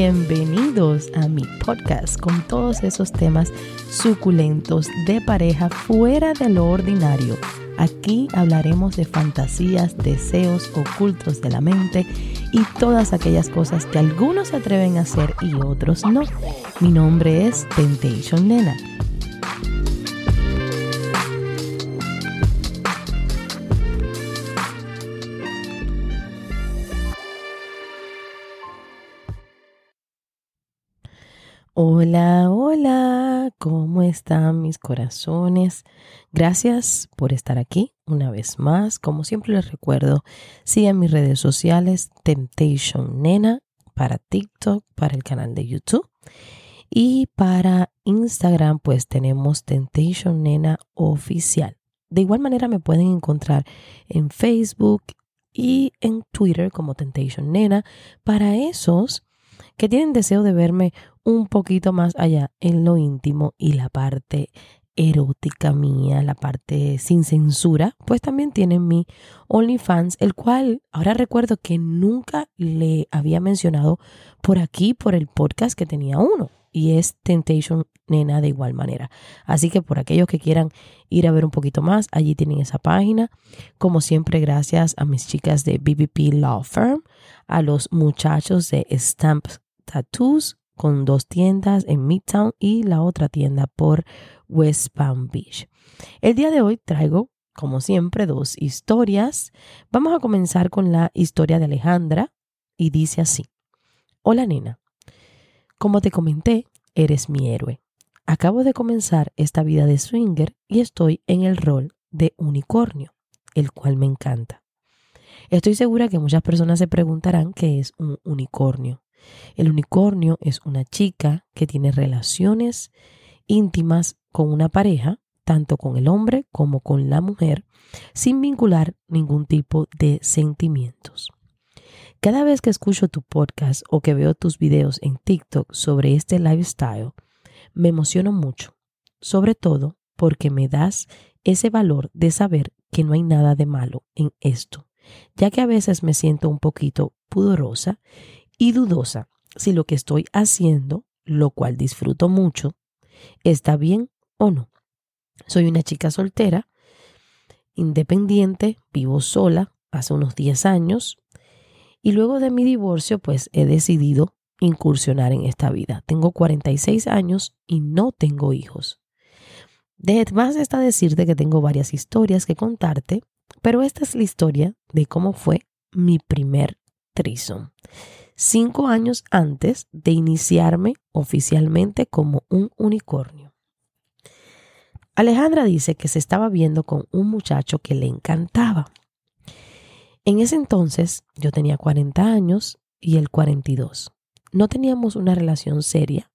Bienvenidos a mi podcast con todos esos temas suculentos de pareja fuera de lo ordinario. Aquí hablaremos de fantasías, deseos ocultos de la mente y todas aquellas cosas que algunos se atreven a hacer y otros no. Mi nombre es Temptation Nena Hola, hola, ¿cómo están mis corazones? Gracias por estar aquí una vez más. Como siempre les recuerdo, sigan mis redes sociales Temptation Nena para TikTok, para el canal de YouTube. Y para Instagram, pues tenemos Temptation Nena Oficial. De igual manera me pueden encontrar en Facebook y en Twitter como Temptation Nena. Para esos que tienen deseo de verme un poquito más allá en lo íntimo y la parte erótica mía, la parte sin censura, pues también tienen mi OnlyFans, el cual ahora recuerdo que nunca le había mencionado por aquí, por el podcast que tenía uno, y es Temptation Nena de igual manera. Así que por aquellos que quieran ir a ver un poquito más, allí tienen esa página. Como siempre, gracias a mis chicas de BBP Law Firm, a los muchachos de Stamps Tattoos con dos tiendas en Midtown y la otra tienda por West Palm Beach. El día de hoy traigo, como siempre, dos historias. Vamos a comenzar con la historia de Alejandra y dice así. Hola nena, como te comenté, eres mi héroe. Acabo de comenzar esta vida de swinger y estoy en el rol de unicornio, el cual me encanta. Estoy segura que muchas personas se preguntarán qué es un unicornio. El unicornio es una chica que tiene relaciones íntimas con una pareja, tanto con el hombre como con la mujer, sin vincular ningún tipo de sentimientos. Cada vez que escucho tu podcast o que veo tus videos en TikTok sobre este lifestyle, me emociono mucho, sobre todo porque me das ese valor de saber que no hay nada de malo en esto, ya que a veces me siento un poquito pudorosa y dudosa si lo que estoy haciendo, lo cual disfruto mucho, está bien o no. Soy una chica soltera, independiente, vivo sola hace unos 10 años y luego de mi divorcio pues he decidido incursionar en esta vida. Tengo 46 años y no tengo hijos. De más está decirte que tengo varias historias que contarte, pero esta es la historia de cómo fue mi primer trison cinco años antes de iniciarme oficialmente como un unicornio. Alejandra dice que se estaba viendo con un muchacho que le encantaba. En ese entonces yo tenía 40 años y él 42. No teníamos una relación seria,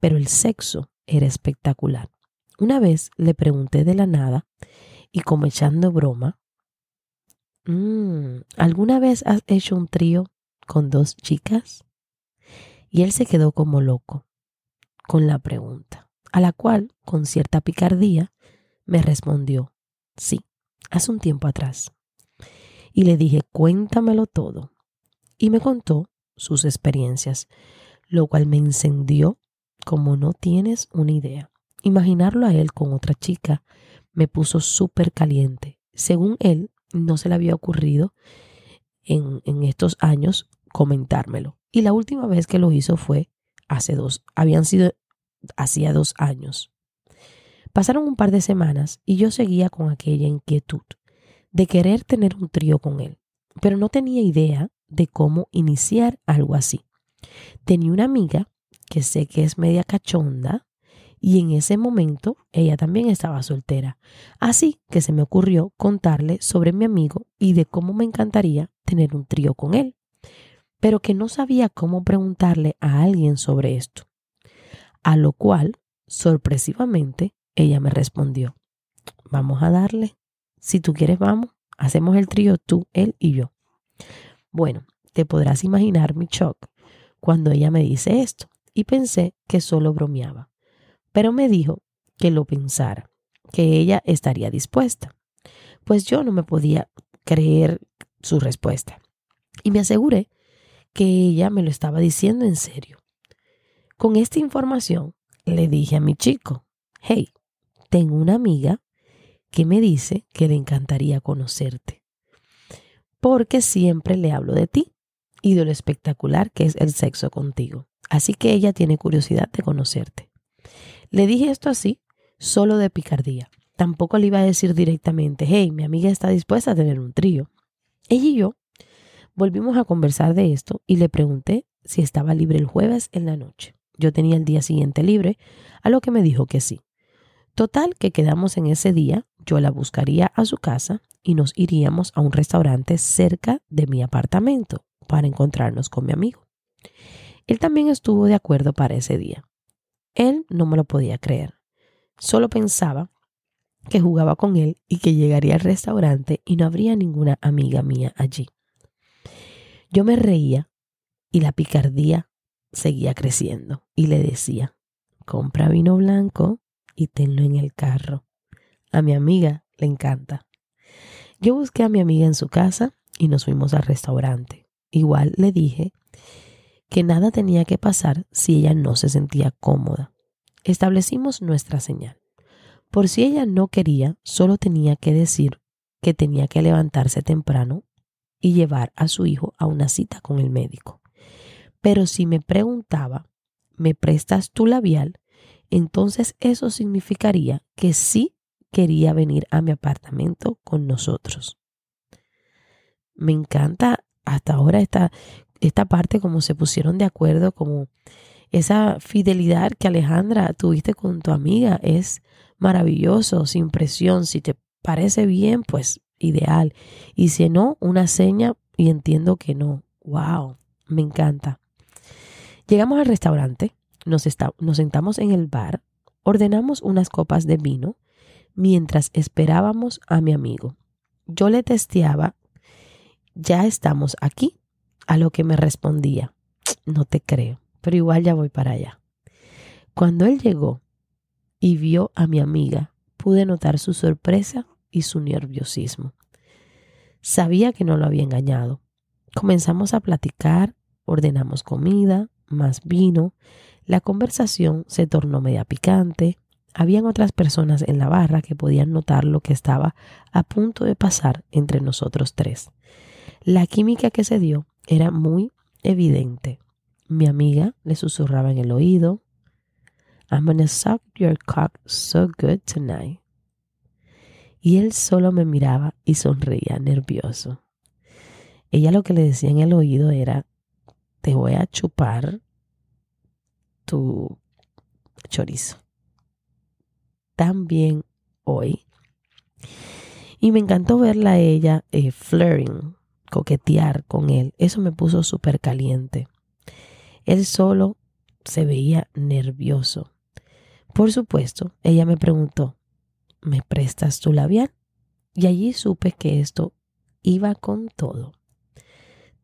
pero el sexo era espectacular. Una vez le pregunté de la nada y como echando broma, mm, ¿alguna vez has hecho un trío con dos chicas? Y él se quedó como loco con la pregunta, a la cual, con cierta picardía, me respondió, sí, hace un tiempo atrás. Y le dije, cuéntamelo todo. Y me contó sus experiencias, lo cual me encendió como no tienes una idea. Imaginarlo a él con otra chica me puso súper caliente. Según él, no se le había ocurrido en, en, estos años comentármelo. Y la última vez que lo hizo fue hace dos, habían sido hacía dos años. Pasaron un par de semanas y yo seguía con aquella inquietud de querer tener un trío con él, pero no tenía idea de cómo iniciar algo así. Tenía una amiga que sé que es media cachonda y en ese momento ella también estaba soltera. Así que se me ocurrió contarle sobre mi amigo y de cómo me encantaría tener un trío con él pero que no sabía cómo preguntarle a alguien sobre esto. A lo cual, sorpresivamente, ella me respondió, vamos a darle. Si tú quieres, vamos. Hacemos el trío tú, él y yo. Bueno, te podrás imaginar mi shock cuando ella me dice esto y pensé que solo bromeaba. Pero me dijo que lo pensara, que ella estaría dispuesta. Pues yo no me podía creer su respuesta. Y me aseguré que ella me lo estaba diciendo en serio. Con esta información le dije a mi chico, hey, tengo una amiga que me dice que le encantaría conocerte, porque siempre le hablo de ti y de lo espectacular que es el sexo contigo. Así que ella tiene curiosidad de conocerte. Le dije esto así, solo de picardía. Tampoco le iba a decir directamente, hey, mi amiga está dispuesta a tener un trío. Ella y yo volvimos a conversar de esto y le pregunté si estaba libre el jueves en la noche. Yo tenía el día siguiente libre, a lo que me dijo que sí. Total que quedamos en ese día, yo la buscaría a su casa y nos iríamos a un restaurante cerca de mi apartamento para encontrarnos con mi amigo. Él también estuvo de acuerdo para ese día. Él no me lo podía creer. Solo pensaba que jugaba con él y que llegaría al restaurante y no habría ninguna amiga mía allí. Yo me reía y la picardía seguía creciendo y le decía, compra vino blanco y tenlo en el carro. A mi amiga le encanta. Yo busqué a mi amiga en su casa y nos fuimos al restaurante. Igual le dije que nada tenía que pasar si ella no se sentía cómoda. Establecimos nuestra señal. Por si ella no quería, solo tenía que decir que tenía que levantarse temprano y llevar a su hijo a una cita con el médico. Pero si me preguntaba, ¿me prestas tu labial? Entonces eso significaría que sí quería venir a mi apartamento con nosotros. Me encanta hasta ahora esta, esta parte como se pusieron de acuerdo, como esa fidelidad que Alejandra tuviste con tu amiga es maravilloso, sin presión. Si te parece bien, pues ideal. Y si no, una seña y entiendo que no. ¡Wow! Me encanta. Llegamos al restaurante, nos, nos sentamos en el bar, ordenamos unas copas de vino mientras esperábamos a mi amigo. Yo le testeaba, ya estamos aquí, a lo que me respondía, no te creo, pero igual ya voy para allá. Cuando él llegó y vio a mi amiga, pude notar su sorpresa y su nerviosismo. Sabía que no lo había engañado. Comenzamos a platicar, ordenamos comida, más vino, la conversación se tornó media picante, habían otras personas en la barra que podían notar lo que estaba a punto de pasar entre nosotros tres. La química que se dio era muy evidente. Mi amiga le susurraba en el oído, I'm gonna suck your cock so good tonight. Y él solo me miraba y sonreía nervioso. Ella lo que le decía en el oído era, te voy a chupar tu chorizo. También hoy. Y me encantó verla a ella eh, flirting, coquetear con él. Eso me puso súper caliente. Él solo se veía nervioso. Por supuesto, ella me preguntó, ¿me prestas tu labial? Y allí supe que esto iba con todo.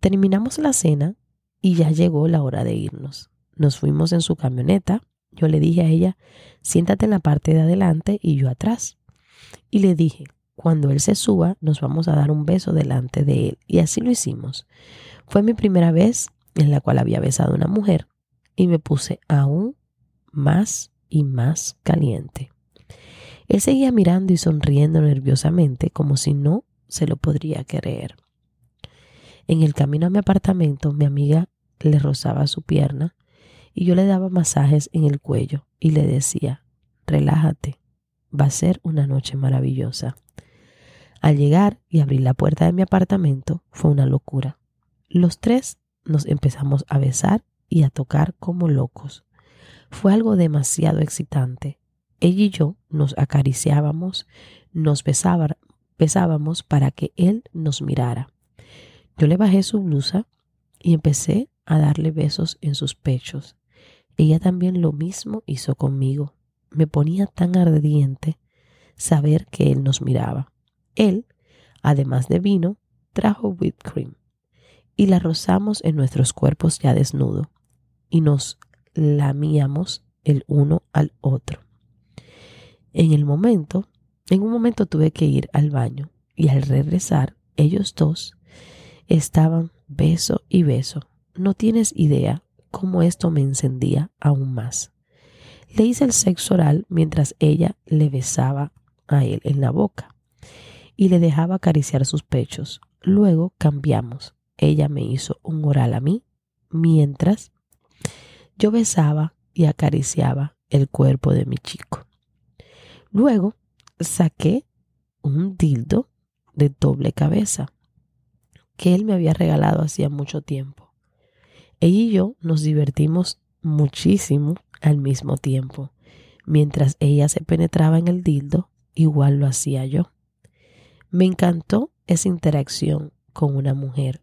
Terminamos la cena y ya llegó la hora de irnos. Nos fuimos en su camioneta. Yo le dije a ella, siéntate en la parte de adelante y yo atrás. Y le dije, cuando él se suba, nos vamos a dar un beso delante de él. Y así lo hicimos. Fue mi primera vez en la cual había besado a una mujer y me puse aún más y más caliente. Él seguía mirando y sonriendo nerviosamente como si no se lo podría creer. En el camino a mi apartamento, mi amiga le rozaba su pierna y yo le daba masajes en el cuello y le decía, relájate, va a ser una noche maravillosa. Al llegar y abrir la puerta de mi apartamento fue una locura. Los tres nos empezamos a besar y a tocar como locos. Fue algo demasiado excitante. Ella y yo nos acariciábamos, nos besábamos para que él nos mirara. Yo le bajé su blusa y empecé a darle besos en sus pechos. Ella también lo mismo hizo conmigo. Me ponía tan ardiente saber que él nos miraba. Él, además de vino, trajo whipped cream y la rozamos en nuestros cuerpos ya desnudo y nos lamíamos el uno al otro. En el momento, en un momento tuve que ir al baño y al regresar, ellos dos estaban beso y beso no tienes idea cómo esto me encendía aún más. Le hice el sexo oral mientras ella le besaba a él en la boca y le dejaba acariciar sus pechos. Luego cambiamos. Ella me hizo un oral a mí mientras yo besaba y acariciaba el cuerpo de mi chico. Luego saqué un dildo de doble cabeza que él me había regalado hacía mucho tiempo. Ella y yo nos divertimos muchísimo al mismo tiempo. Mientras ella se penetraba en el dildo, igual lo hacía yo. Me encantó esa interacción con una mujer.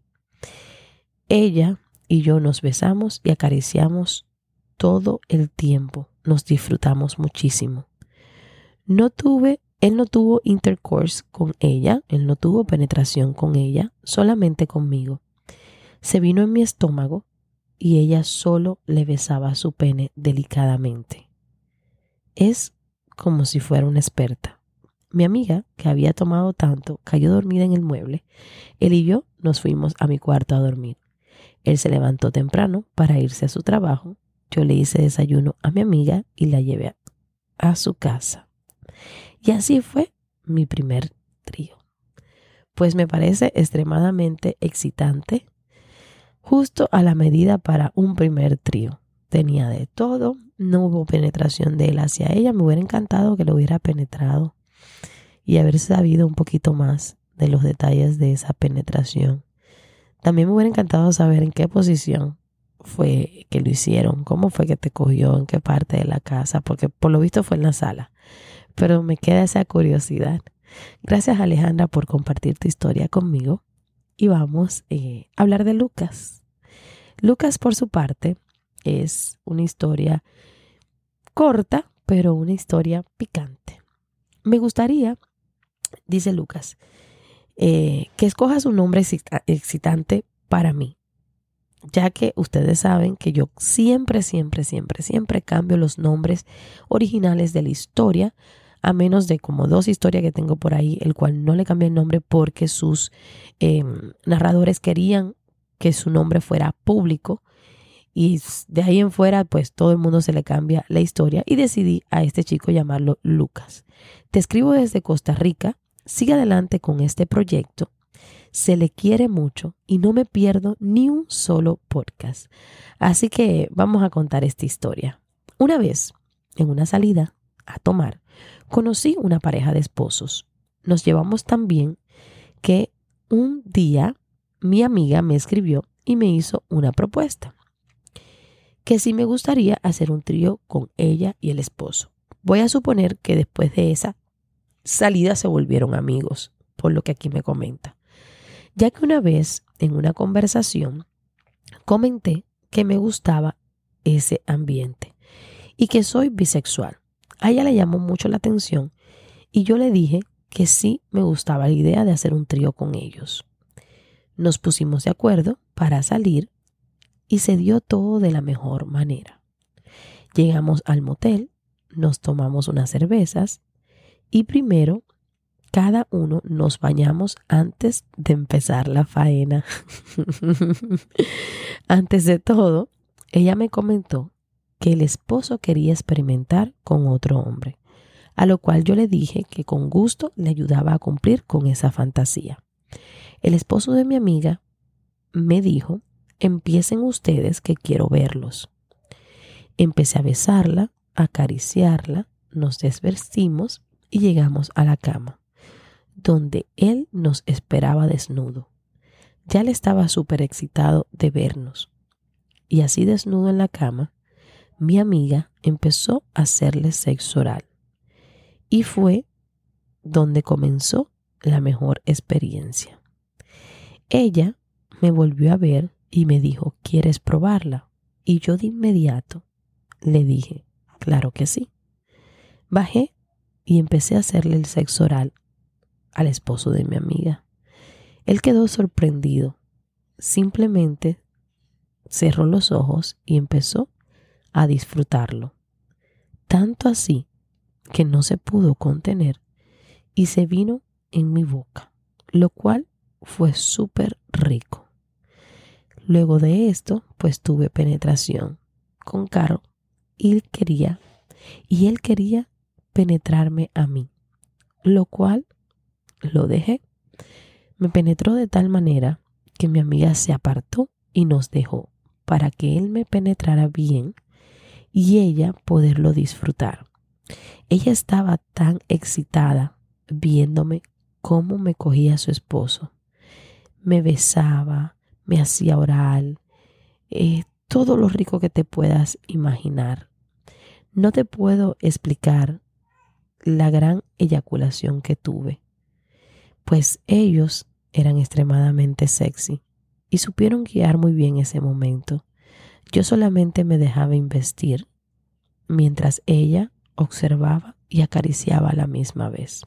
Ella y yo nos besamos y acariciamos todo el tiempo. Nos disfrutamos muchísimo. No tuve, él no tuvo intercourse con ella, él no tuvo penetración con ella, solamente conmigo. Se vino en mi estómago y ella solo le besaba su pene delicadamente. Es como si fuera una experta. Mi amiga, que había tomado tanto, cayó dormida en el mueble. Él y yo nos fuimos a mi cuarto a dormir. Él se levantó temprano para irse a su trabajo. Yo le hice desayuno a mi amiga y la llevé a su casa. Y así fue mi primer trío. Pues me parece extremadamente excitante, justo a la medida para un primer trío. Tenía de todo, no hubo penetración de él hacia ella, me hubiera encantado que lo hubiera penetrado y haber sabido un poquito más de los detalles de esa penetración. También me hubiera encantado saber en qué posición fue que lo hicieron, cómo fue que te cogió, en qué parte de la casa, porque por lo visto fue en la sala. Pero me queda esa curiosidad. Gracias Alejandra por compartir tu historia conmigo. Y vamos eh, a hablar de Lucas. Lucas por su parte es una historia corta, pero una historia picante. Me gustaría, dice Lucas, eh, que escojas un nombre excitante para mí, ya que ustedes saben que yo siempre, siempre, siempre, siempre cambio los nombres originales de la historia, a menos de como dos historias que tengo por ahí, el cual no le cambié el nombre porque sus em, narradores querían que su nombre fuera público y de ahí en fuera pues todo el mundo se le cambia la historia y decidí a este chico llamarlo Lucas. Te escribo desde Costa Rica sigue adelante con este proyecto. Se le quiere mucho y no me pierdo ni un solo podcast. Así que vamos a contar esta historia. Una vez, en una salida a tomar, conocí una pareja de esposos. Nos llevamos tan bien que un día mi amiga me escribió y me hizo una propuesta. Que si me gustaría hacer un trío con ella y el esposo. Voy a suponer que después de esa salidas se volvieron amigos, por lo que aquí me comenta. Ya que una vez en una conversación comenté que me gustaba ese ambiente y que soy bisexual. A ella le llamó mucho la atención y yo le dije que sí me gustaba la idea de hacer un trío con ellos. Nos pusimos de acuerdo para salir y se dio todo de la mejor manera. Llegamos al motel, nos tomamos unas cervezas y primero, cada uno nos bañamos antes de empezar la faena. antes de todo, ella me comentó que el esposo quería experimentar con otro hombre, a lo cual yo le dije que con gusto le ayudaba a cumplir con esa fantasía. El esposo de mi amiga me dijo, empiecen ustedes que quiero verlos. Empecé a besarla, a acariciarla, nos desvestimos y llegamos a la cama, donde él nos esperaba desnudo. Ya le estaba súper excitado de vernos. Y así desnudo en la cama, mi amiga empezó a hacerle sexo oral. Y fue donde comenzó la mejor experiencia. Ella me volvió a ver y me dijo, ¿quieres probarla? Y yo de inmediato le dije, claro que sí. Bajé y empecé a hacerle el sexo oral al esposo de mi amiga. Él quedó sorprendido. Simplemente cerró los ojos y empezó a disfrutarlo. Tanto así que no se pudo contener y se vino en mi boca, lo cual fue súper rico. Luego de esto, pues tuve penetración con Carol y él quería, y él quería penetrarme a mí, lo cual lo dejé. Me penetró de tal manera que mi amiga se apartó y nos dejó para que él me penetrara bien y ella poderlo disfrutar. Ella estaba tan excitada viéndome cómo me cogía su esposo. Me besaba, me hacía oral, eh, todo lo rico que te puedas imaginar. No te puedo explicar la gran eyaculación que tuve, pues ellos eran extremadamente sexy y supieron guiar muy bien ese momento. Yo solamente me dejaba investir mientras ella observaba y acariciaba a la misma vez.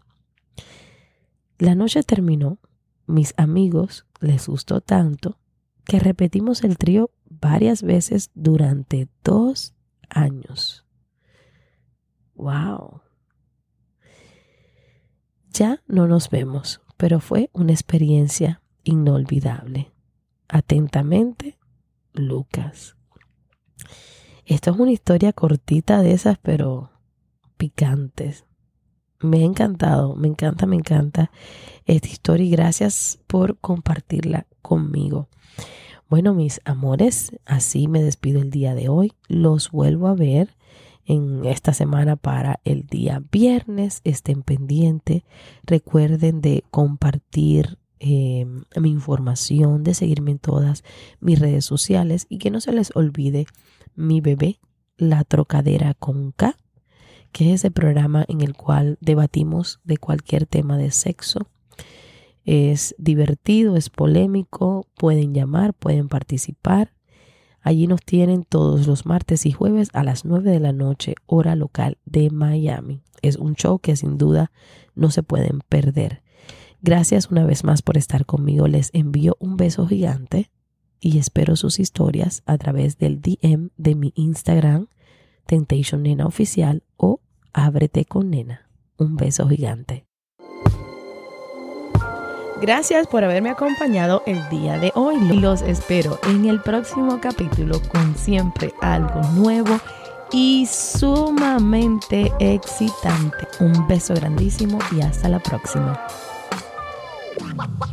La noche terminó, mis amigos les gustó tanto que repetimos el trío varias veces durante dos años. ¡Wow! Ya no nos vemos, pero fue una experiencia inolvidable. Atentamente, Lucas. Esto es una historia cortita de esas, pero picantes. Me ha encantado, me encanta, me encanta esta historia y gracias por compartirla conmigo. Bueno, mis amores, así me despido el día de hoy. Los vuelvo a ver en esta semana para el día viernes. Estén pendientes. Recuerden de compartir eh, mi información, de seguirme en todas mis redes sociales y que no se les olvide mi bebé, la trocadera con K que es ese programa en el cual debatimos de cualquier tema de sexo. Es divertido, es polémico, pueden llamar, pueden participar. Allí nos tienen todos los martes y jueves a las 9 de la noche, hora local de Miami. Es un show que sin duda no se pueden perder. Gracias una vez más por estar conmigo. Les envío un beso gigante y espero sus historias a través del DM de mi Instagram, Temptation Nena Oficial o Ábrete con Nena. Un beso gigante. Gracias por haberme acompañado el día de hoy. Los espero en el próximo capítulo con siempre algo nuevo y sumamente excitante. Un beso grandísimo y hasta la próxima. Wah, wah, wah.